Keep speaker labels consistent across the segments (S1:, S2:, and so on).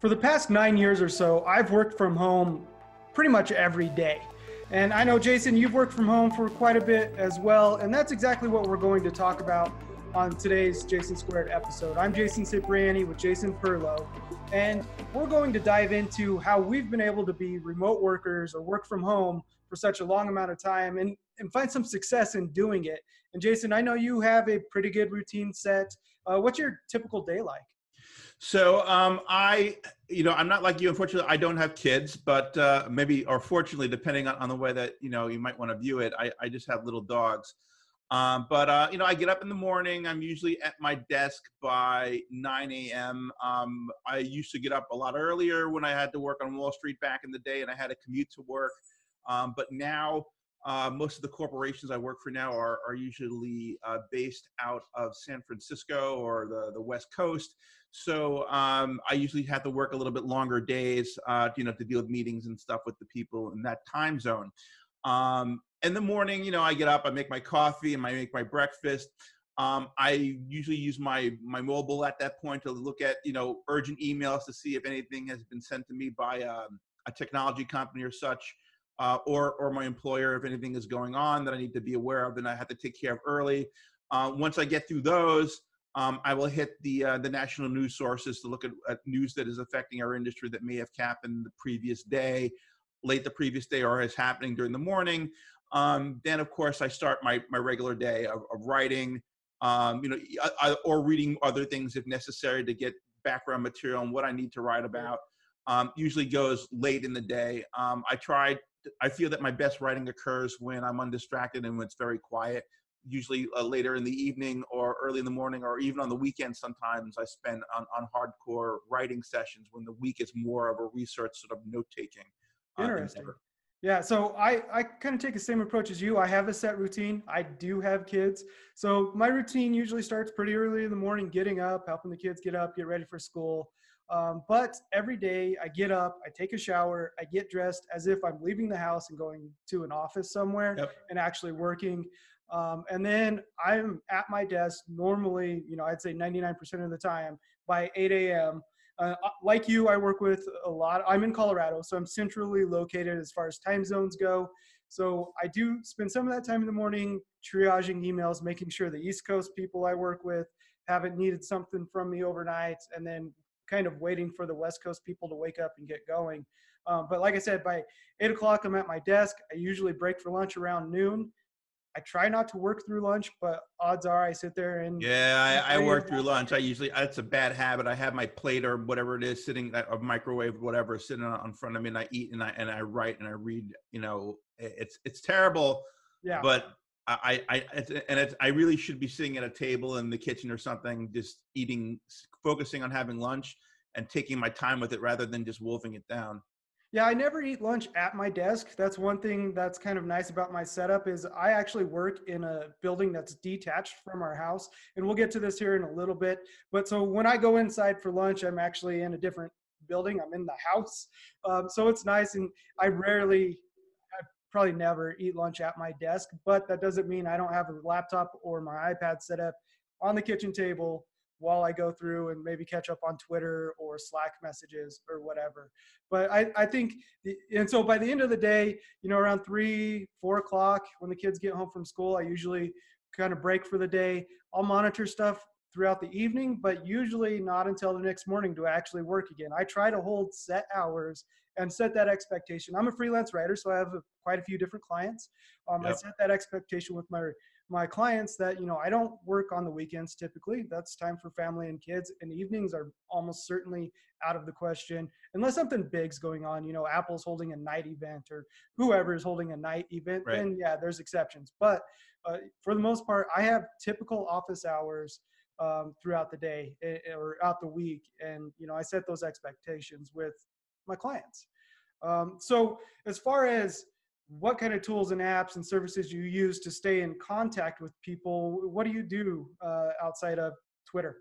S1: For the past nine years or so, I've worked from home pretty much every day. And I know, Jason, you've worked from home for quite a bit as well. And that's exactly what we're going to talk about on today's Jason Squared episode. I'm Jason Cipriani with Jason Perlow, and we're going to dive into how we've been able to be remote workers or work from home for such a long amount of time and, and find some success in doing it. And Jason, I know you have a pretty good routine set. Uh, what's your typical day like?
S2: So um, I, you know, I'm not like you. Unfortunately, I don't have kids, but uh, maybe, or fortunately, depending on, on the way that you know you might want to view it, I, I just have little dogs. Um, but uh, you know, I get up in the morning. I'm usually at my desk by 9 a.m. Um, I used to get up a lot earlier when I had to work on Wall Street back in the day, and I had a commute to work. Um, but now, uh, most of the corporations I work for now are, are usually uh, based out of San Francisco or the, the West Coast. So um, I usually have to work a little bit longer days, uh, you know, to deal with meetings and stuff with the people in that time zone. Um, in the morning, you know, I get up, I make my coffee, and I make my breakfast. Um, I usually use my my mobile at that point to look at you know urgent emails to see if anything has been sent to me by um, a technology company or such, uh, or or my employer if anything is going on that I need to be aware of, then I have to take care of early. Uh, once I get through those, um, I will hit the uh, the national news sources to look at, at, news that is affecting our industry that may have happened the previous day, late the previous day, or is happening during the morning. Um, then, of course, I start my my regular day of, of writing, um, you know, I, or reading other things if necessary to get background material on what I need to write about. Um, usually goes late in the day. Um, I try. I feel that my best writing occurs when I'm undistracted and when it's very quiet. Usually uh, later in the evening or early in the morning or even on the weekend. Sometimes I spend on, on hardcore writing sessions when the week is more of a research sort of note taking.
S1: Uh, Interesting. Yeah, so I, I kind of take the same approach as you. I have a set routine. I do have kids. So my routine usually starts pretty early in the morning, getting up, helping the kids get up, get ready for school. Um, but every day I get up, I take a shower, I get dressed as if I'm leaving the house and going to an office somewhere yep. and actually working. Um, and then I'm at my desk normally, you know, I'd say 99% of the time by 8 a.m. Uh, uh, like you, I work with a lot. I'm in Colorado, so I'm centrally located as far as time zones go. So I do spend some of that time in the morning triaging emails, making sure the East Coast people I work with haven't needed something from me overnight, and then kind of waiting for the West Coast people to wake up and get going. Um, but like I said, by eight o'clock, I'm at my desk. I usually break for lunch around noon. I try not to work through lunch, but odds are I sit there and
S2: yeah, I, I work through lunch. I usually that's a bad habit. I have my plate or whatever it is sitting a microwave, whatever, sitting on front of me, and I eat and I and I write and I read. You know, it's it's terrible. Yeah. But I I it's, and it's, I really should be sitting at a table in the kitchen or something, just eating, focusing on having lunch and taking my time with it rather than just wolfing it down.
S1: Yeah, I never eat lunch at my desk. That's one thing that's kind of nice about my setup is I actually work in a building that's detached from our house, and we'll get to this here in a little bit. But so when I go inside for lunch, I'm actually in a different building. I'm in the house, um, so it's nice. And I rarely, I probably never eat lunch at my desk, but that doesn't mean I don't have a laptop or my iPad set up on the kitchen table while I go through and maybe catch up on Twitter or Slack messages or whatever. But I, I think, the, and so by the end of the day, you know, around three, four o'clock when the kids get home from school, I usually kind of break for the day. I'll monitor stuff throughout the evening, but usually not until the next morning do I actually work again. I try to hold set hours and set that expectation. I'm a freelance writer, so I have a, quite a few different clients. Um, yep. I set that expectation with my my clients that you know i don't work on the weekends typically that's time for family and kids and evenings are almost certainly out of the question unless something big's going on you know apple's holding a night event or whoever is holding a night event right. then yeah there's exceptions but uh, for the most part i have typical office hours um, throughout the day eh, eh, or out the week and you know i set those expectations with my clients. Um, so as far as what kind of tools and apps and services you use to stay in contact with people, what do you do uh, outside of Twitter?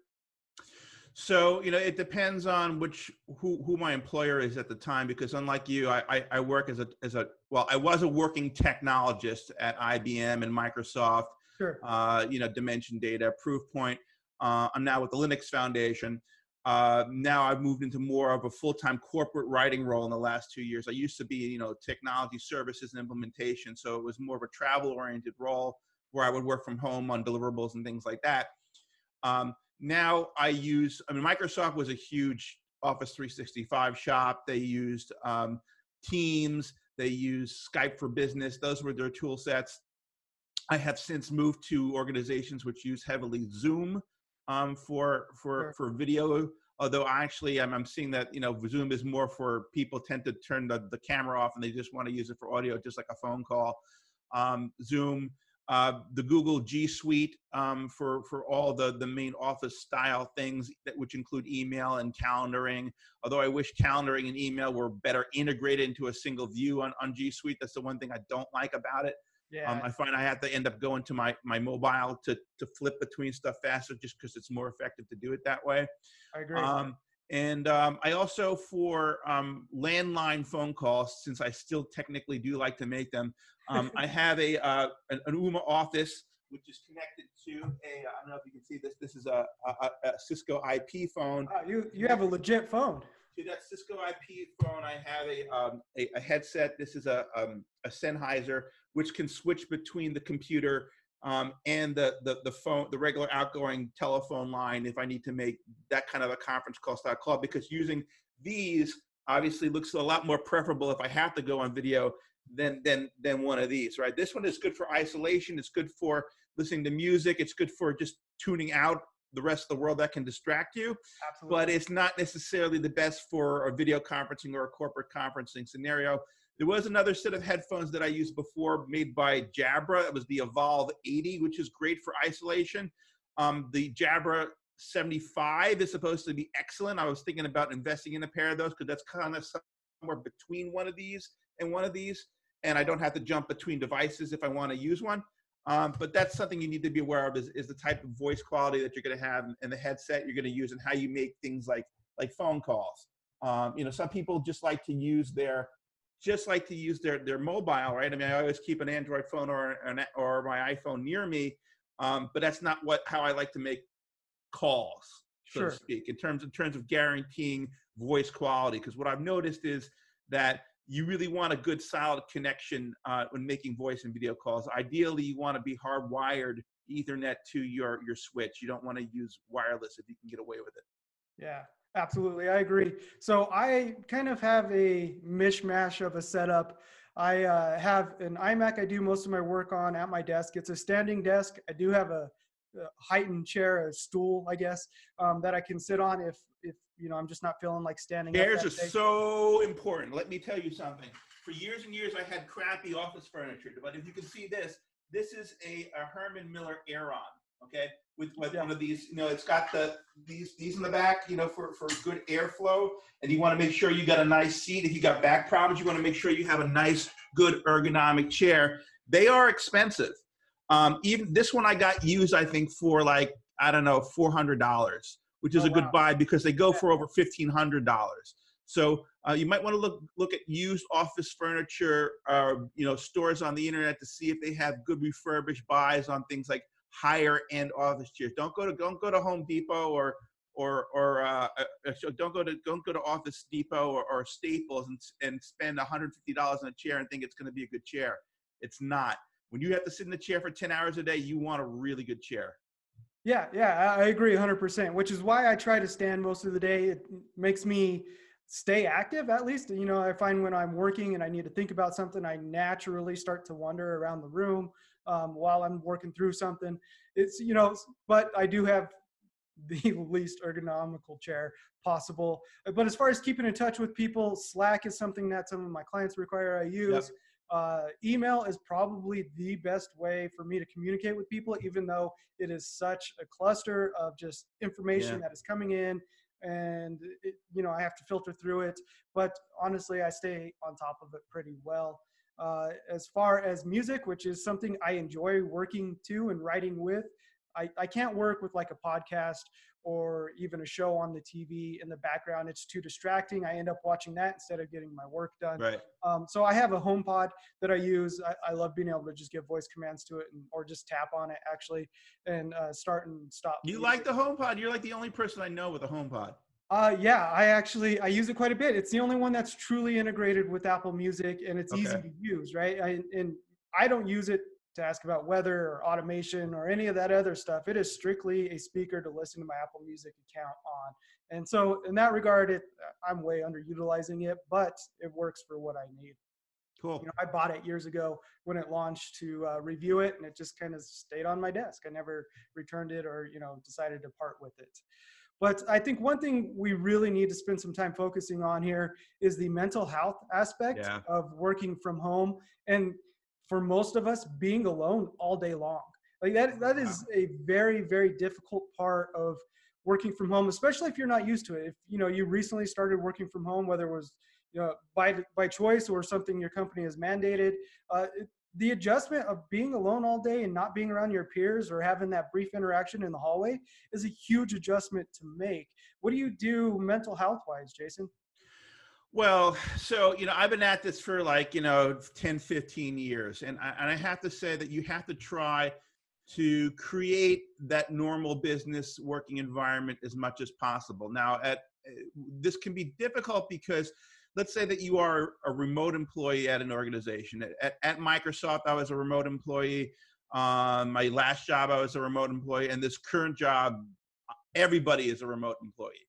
S2: So you know, it depends on which who who my employer is at the time. Because unlike you, I I, I work as a as a well, I was a working technologist at IBM and Microsoft.
S1: Sure.
S2: Uh, you know, Dimension Data, Proofpoint. Uh, I'm now with the Linux Foundation. Uh, now I've moved into more of a full-time corporate writing role in the last two years. I used to be, you know, technology services and implementation, so it was more of a travel-oriented role where I would work from home on deliverables and things like that. Um, now I use, I mean, Microsoft was a huge Office 365 shop. They used um, Teams, they used Skype for Business. Those were their tool sets. I have since moved to organizations which use heavily Zoom um, for for sure. for video. Although actually, I'm, I'm seeing that you know Zoom is more for people tend to turn the, the camera off and they just want to use it for audio, just like a phone call. Um, Zoom, uh, the Google G Suite um, for for all the the main office style things that which include email and calendaring. Although I wish calendaring and email were better integrated into a single view on on G Suite. That's the one thing I don't like about it. Yeah. Um, I find I have to end up going to my my mobile to to flip between stuff faster, just because it's more effective to do it that way.
S1: I agree.
S2: Um, and um, I also, for um, landline phone calls, since I still technically do like to make them, um, I have a uh, an, an Ooma office which is connected to a. I don't know if you can see this. This is a, a, a Cisco IP phone.
S1: Oh, you you have a legit phone.
S2: To that Cisco IP phone, I have a um, a, a, headset. This is a um, a Sennheiser, which can switch between the computer um, and the, the the phone, the regular outgoing telephone line, if I need to make that kind of a conference call style call. Because using these obviously looks a lot more preferable if I have to go on video than than than one of these. Right. This one is good for isolation. It's good for listening to music. It's good for just tuning out the rest of the world that can distract you.
S1: Absolutely.
S2: But it's not necessarily the best for a video conferencing or a corporate conferencing scenario. There was another set of headphones that I used before made by Jabra. It was the Evolve 80, which is great for isolation. Um, the Jabra 75 is supposed to be excellent. I was thinking about investing in a pair of those because that's kind of somewhere between one of these and one of these. And I don't have to jump between devices if I want to use one. Um, but that's something you need to be aware of is, is the type of voice quality that you're going to have and the headset you're going to use and how you make things like like phone calls. Um, you know, some people just like to use their just like to use their their mobile, right? I mean, I always keep an Android phone or an, or my iPhone near me, um, but that's not what how I like to make calls, so sure. to speak, in terms in terms of guaranteeing voice quality. Because what I've noticed is that you really want a good solid connection uh, when making voice and video calls. Ideally, you want to be hardwired Ethernet to your your switch. You don't want to use wireless if you can get away with it.
S1: Yeah, Absolutely, I agree. So I kind of have a mishmash of a setup. I uh, have an iMac I do most of my work on at my desk. It's a standing desk. I do have a, a heightened chair, a stool, I guess, um, that I can sit on if if you know I'm just not feeling like standing.
S2: Chairs are so important. Let me tell you something. For years and years, I had crappy office furniture, but if you can see this, this is a, a Herman Miller Aeron. Okay, with, with yeah. one of these. You know, it's got the these these in the back. You know, for for good airflow, and you want to make sure you got a nice seat. If you got back problems, you want to make sure you have a nice, good ergonomic chair. They are expensive. Um, even this one I got used, I think, for like I don't know, four hundred dollars, which is oh, a good wow. buy because they go yeah. for over fifteen hundred dollars. So uh, you might want to look look at used office furniture, uh, you know, stores on the internet to see if they have good refurbished buys on things like higher end office chairs. Don't go to don't go to Home Depot or or or uh, uh, uh don't go to don't go to Office Depot or, or Staples and and spend 150 dollars on a chair and think it's going to be a good chair. It's not. When you have to sit in the chair for 10 hours a day, you want a really good chair.
S1: Yeah, yeah, I agree 100%, which is why I try to stand most of the day. It makes me stay active at least. You know, I find when I'm working and I need to think about something, I naturally start to wander around the room um, while I'm working through something. It's, you know, but I do have the least ergonomical chair possible. But as far as keeping in touch with people, Slack is something that some of my clients require I use. Yep. Uh, email is probably the best way for me to communicate with people, even though it is such a cluster of just information yeah. that is coming in and it, you know I have to filter through it. But honestly, I stay on top of it pretty well. Uh, as far as music, which is something I enjoy working to and writing with, I, I can't work with like a podcast or even a show on the TV in the background. It's too distracting. I end up watching that instead of getting my work done.
S2: Right.
S1: Um, so I have a HomePod that I use. I, I, love being able to just give voice commands to it and, or just tap on it actually and uh, start and stop.
S2: You music. like the HomePod? You're like the only person I know with a HomePod.
S1: Uh, yeah, I actually I use it quite a bit. It's the only one that's truly integrated with Apple Music, and it's okay. easy to use, right? I, and I don't use it to ask about weather or automation or any of that other stuff. It is strictly a speaker to listen to my Apple Music account on. And so, in that regard, it I'm way underutilizing it, but it works for what I need.
S2: Cool.
S1: You know, I bought it years ago when it launched to uh, review it, and it just kind of stayed on my desk. I never returned it or you know decided to part with it. But I think one thing we really need to spend some time focusing on here is the mental health aspect yeah. of working from home. And for most of us, being alone all day long. Like that, that is a very, very difficult part of working from home, especially if you're not used to it. If you know you recently started working from home, whether it was you know by by choice or something your company has mandated, uh, it, the adjustment of being alone all day and not being around your peers or having that brief interaction in the hallway is a huge adjustment to make. What do you do mental health wise, Jason?
S2: Well, so, you know, I've been at this for like, you know, 10, 15 years. And I, and I have to say that you have to try to create that normal business working environment as much as possible. Now, at eh, this can be difficult because let's say that you are a remote employee at an organization. At, at Microsoft, I was a remote employee. Um, my last job, I was a remote employee, and this current job, everybody is a remote employee.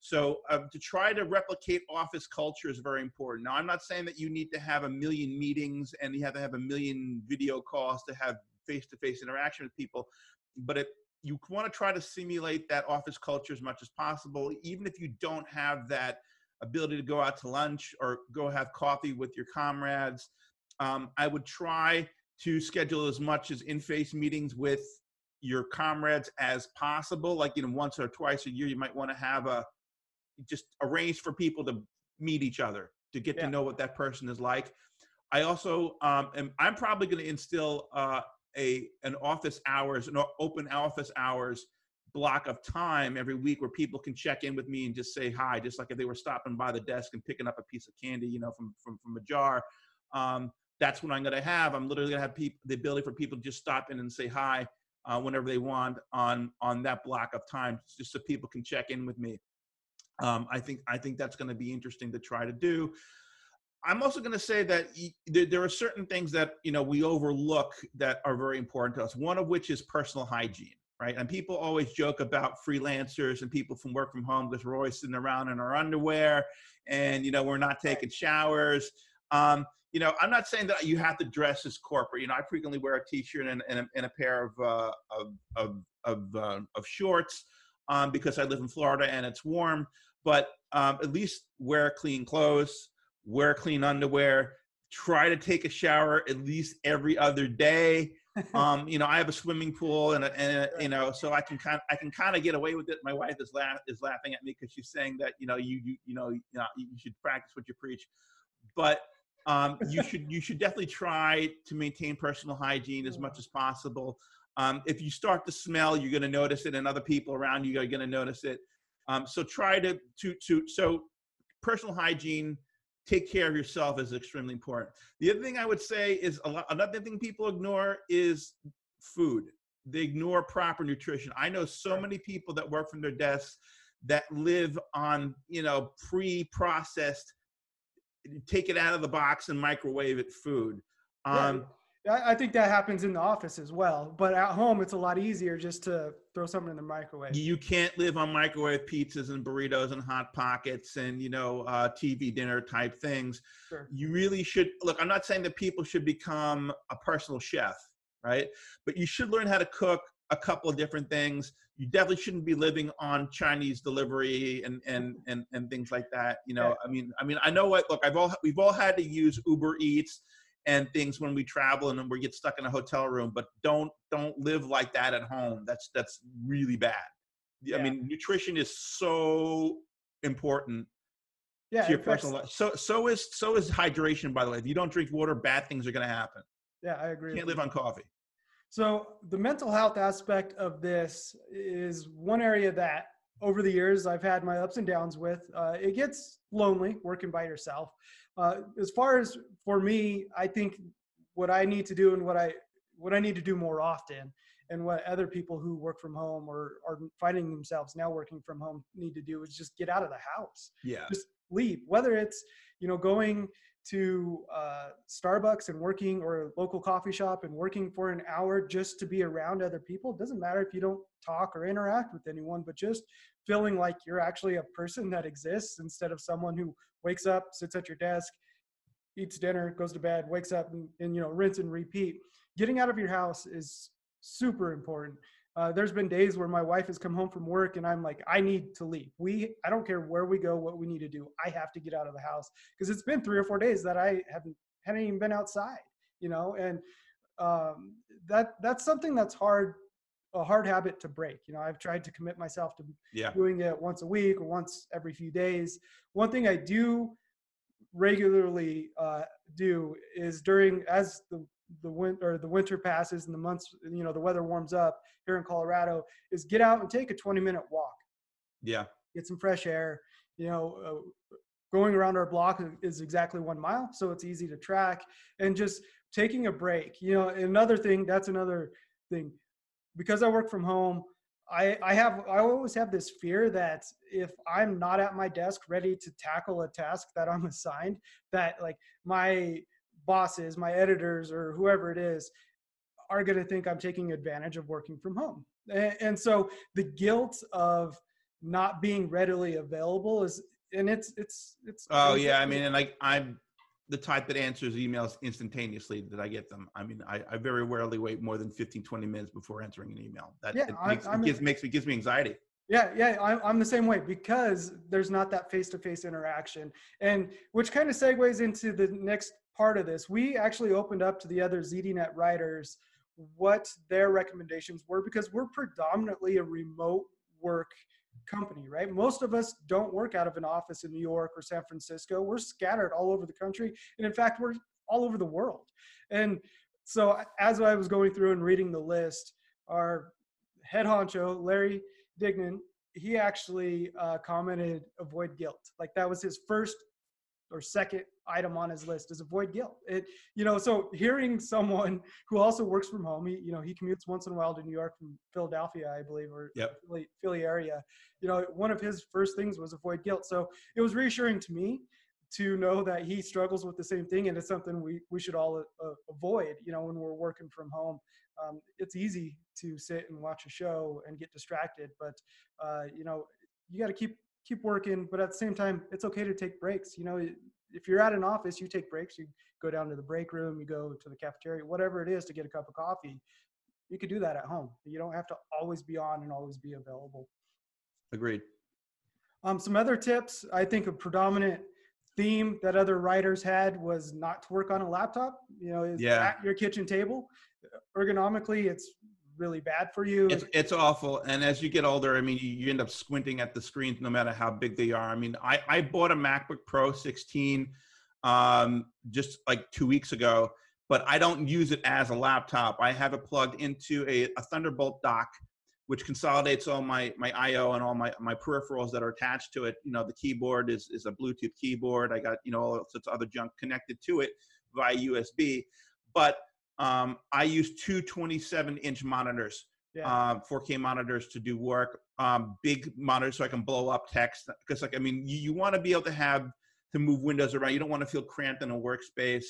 S2: So uh, to try to replicate office culture is very important. Now, I'm not saying that you need to have a million meetings and you have to have a million video calls to have face-to-face interaction with people, but if you want to try to simulate that office culture as much as possible, even if you don't have that ability to go out to lunch or go have coffee with your comrades. Um, I would try to schedule as much as in-face meetings with your comrades as possible. Like you know, once or twice a year, you might want to have a just arrange for people to meet each other to get yeah. to know what that person is like. I also um, am. I'm probably going to instill uh, a an office hours, an open office hours block of time every week where people can check in with me and just say hi, just like if they were stopping by the desk and picking up a piece of candy, you know, from from from a jar. Um, that's what I'm going to have. I'm literally going to have the ability for people to just stop in and say hi uh, whenever they want on on that block of time, just so people can check in with me. Um, I think I think that's going to be interesting to try to do. I'm also going to say that there are certain things that you know we overlook that are very important to us. One of which is personal hygiene right? And people always joke about freelancers and people from work from home because we're always sitting around in our underwear and, you know, we're not taking showers. Um, you know, I'm not saying that you have to dress as corporate. You know, I frequently wear a t-shirt and, and, a, and a pair of, uh, of, of, of, uh, of shorts um, because I live in Florida and it's warm, but um, at least wear clean clothes, wear clean underwear, try to take a shower at least every other day um, you know, I have a swimming pool, and, and you know, so I can kind of, I can kind of get away with it. My wife is laugh is laughing at me because she's saying that you know you you you know you, know, you should practice what you preach, but um, you should you should definitely try to maintain personal hygiene as much as possible. Um, if you start to smell, you're going to notice it, and other people around you are going to notice it. Um, so try to to to so personal hygiene take care of yourself is extremely important. The other thing I would say is a lot, another thing people ignore is food. They ignore proper nutrition. I know so many people that work from their desks that live on, you know, pre-processed, take it out of the box and microwave it food. Um,
S1: yeah I think that happens in the office as well. But at home, it's a lot easier just to throw something in the microwave.
S2: You can't live on microwave pizzas and burritos and hot pockets and you know uh, TV dinner type things. Sure. You really should look. I'm not saying that people should become a personal chef, right? But you should learn how to cook a couple of different things. You definitely shouldn't be living on Chinese delivery and and and, and things like that. You know, I mean, I mean, I know what. Look, I've all we've all had to use Uber Eats and things when we travel and then we get stuck in a hotel room but don't don't live like that at home that's that's really bad I mean, nutrition is so important
S1: Yeah,
S2: to your personal life. So so is so is hydration. By the way, if you don't drink water, bad things are going to happen.
S1: yeah, I agree.
S2: You can't live on coffee.
S1: So the mental health aspect of this is one area that over the years I've had my ups and downs with. Uh, it gets lonely working by yourself. Uh, as far as for me, I think what I need to do and what I what I need to do more often, and what other people who work from home or are finding themselves now working from home need to do is just get out of the house
S2: Yeah.
S1: just leave whether it's you know going to uh, starbucks and working or a local coffee shop and working for an hour just to be around other people it doesn't matter if you don't talk or interact with anyone but just feeling like you're actually a person that exists instead of someone who wakes up sits at your desk eats dinner goes to bed wakes up and, and you know rinse and repeat getting out of your house is super important uh, there's been days where my wife has come home from work and I'm like, I need to leave. We, I don't care where we go, what we need to do. I have to get out of the house because it's been three or four days that I haven't hadn't even been outside, you know, and um, that that's something that's hard, a hard habit to break. You know, I've tried to commit myself to
S2: Yeah.
S1: doing it once a week or once every few days. One thing I do regularly uh, do is during as the the winter the winter passes and the months you know the weather warms up here in Colorado is get out and take a 20 minute walk
S2: Yeah.
S1: get some fresh air you know uh, going around our block is exactly one mile so it's easy to track and just taking a break you know another thing that's another thing because i work from home i i have i always have this fear that if i'm not at my desk ready to tackle a task that i'm assigned that like my bosses my editors or whoever it is are going to think i'm taking advantage of working from home and, and so the guilt of not being readily available is and it's it's it's
S2: Oh yeah. I mean, and like I'm the type that answers emails instantaneously that I get them. I mean, I, I very rarely wait more than 15, 20 minutes before answering an email. That
S1: Yeah,
S2: it
S1: I'm-
S2: makes,
S1: I'm-
S2: it gives, makes me gives me anxiety.
S1: Yeah, yeah, I'm, I'm the same way because there's not that face-to-face interaction, and which kind of segues into the next part of this. We actually opened up to the other ZDNet writers what their recommendations were because we're predominantly a remote work company, right? Most of us don't work out of an office in New York or San Francisco. We're scattered all over the country, and in fact, we're all over the world. And so, as I was going through and reading the list, our head honcho, Larry Dignan, he actually uh, commented avoid guilt. Like that was his first or second item on his list is avoid guilt. It, you know, so hearing someone who also works from home, he, you know, he commutes once in a while to New York from Philadelphia, I believe, or
S2: Yep.
S1: Philly, Philly area. You know, one of his first things was avoid guilt. So it was reassuring to me to know that he struggles with the same thing, and it's something we we should all uh, avoid. You know, when we're working from home, um, it's easy to sit and watch a show and get distracted, but uh, you know, you got to keep keep working. But at the same time, it's okay to take breaks. You know, if you're at an office, you take breaks. You go down to the break room, you go to the cafeteria, whatever it is, to get a cup of coffee. You could do that at home. You don't have to always be on and always be available.
S2: Agreed.
S1: Um, some other tips, I think a predominant theme that other writers had was not to work on a laptop. You know, is
S2: Yeah.
S1: at your kitchen table. Ergonomically, it's really bad for you.
S2: It's it's awful. And as you get older, I mean, you, you end up squinting at the screens no matter how big they are. I mean, I, I bought a MacBook Pro 16 um, just like two weeks ago, but I don't use it as a laptop. I have it plugged into a, a Thunderbolt dock, which consolidates all my my I/O and all my my peripherals that are attached to it. You know, the keyboard is is a Bluetooth keyboard. I got you know all sorts of other junk connected to it via USB, but um, I use two 27 inch monitors
S1: yeah.
S2: um, 4K monitors to do work, um, big monitors so I can blow up text. Because like I mean, you, you want to be able to have to move windows around. You don't want to feel cramped in a workspace.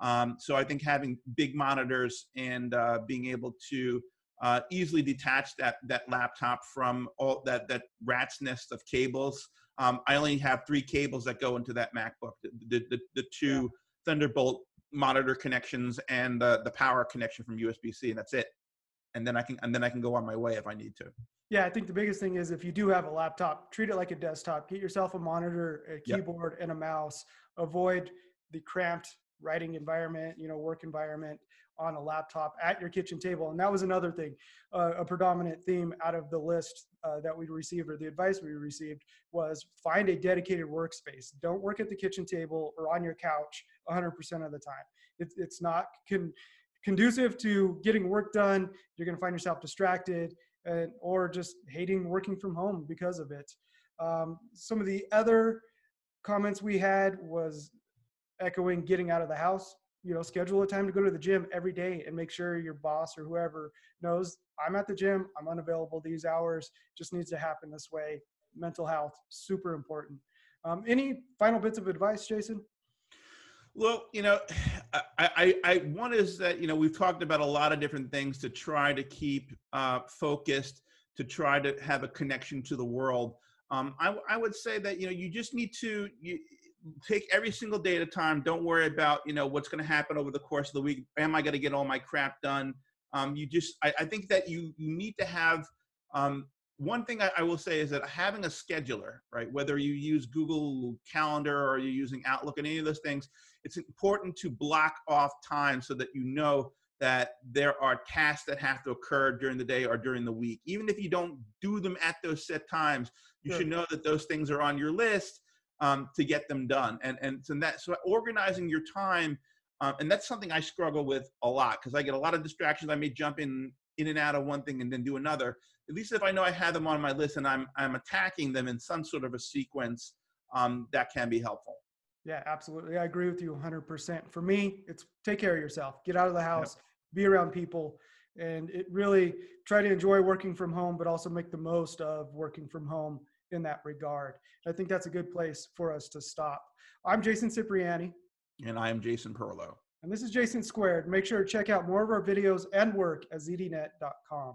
S2: Um, so I think having big monitors and uh, being able to uh, easily detach that that laptop from all that that rat's nest of cables. Um, I only have three cables that go into that MacBook: the the, the, the two Thunderbolt monitor connections and the the power connection from USB-C, and that's it and then I can and then I can go on my way if I need to.
S1: Yeah, I think the biggest thing is if you do have a laptop, treat it like a desktop. Get yourself a monitor, a
S2: Yep.
S1: keyboard, and a mouse. Avoid the cramped writing environment, you know, work environment on a laptop at your kitchen table. And that was another thing, uh, a predominant theme out of the list uh, that we received or the advice we received was find a dedicated workspace. Don't work at the kitchen table or on your couch 100% of the time. It's, it's not con- conducive to getting work done. You're going to find yourself distracted and, or just hating working from home because of it. Um, some of the other comments we had was echoing getting out of the house you know schedule a time to go to the gym every day and make sure your boss or whoever knows i'm at the gym i'm unavailable these hours just needs to happen this way. Mental health super important. Um, any final bits of advice jason?
S2: Well, you know, I, I, I, one is that, you know, we've talked about a lot of different things to try to keep uh, focused, to try to have a connection to the world. Um, I, I would say that, you know, you just need to, you, take every single day at a time. Don't worry about you know what's going to happen over the course of the week. Am I going to get all my crap done? Um, you just I, I, think that you you need to have um, one thing I, I, will say is that having a scheduler, right? Whether you use Google Calendar or you're using Outlook and any of those things, it's important to block off time so that you know that there are tasks that have to occur during the day or during the week. Even if you don't do them at those set times, you sure. should know that those things are on your list um, to get them done. And and so that so organizing your time, um, and that's something I struggle with a lot because I get a lot of distractions. I may jump in in and out of one thing and then do another. At least if I know I have them on my list and I'm I'm attacking them in some sort of a sequence, um, that can be helpful.
S1: Yeah, absolutely. I agree with you 100%. For me, it's take care of yourself. Get out of the house, yep. be around people, and it really try to enjoy working from home, but also make the most of working from home in that regard. I think that's a good place for us to stop. I'm Jason Cipriani.
S2: And I am Jason Perlow.
S1: And this is Jason Squared. Make sure to check out more of our videos and work at zdnet.com.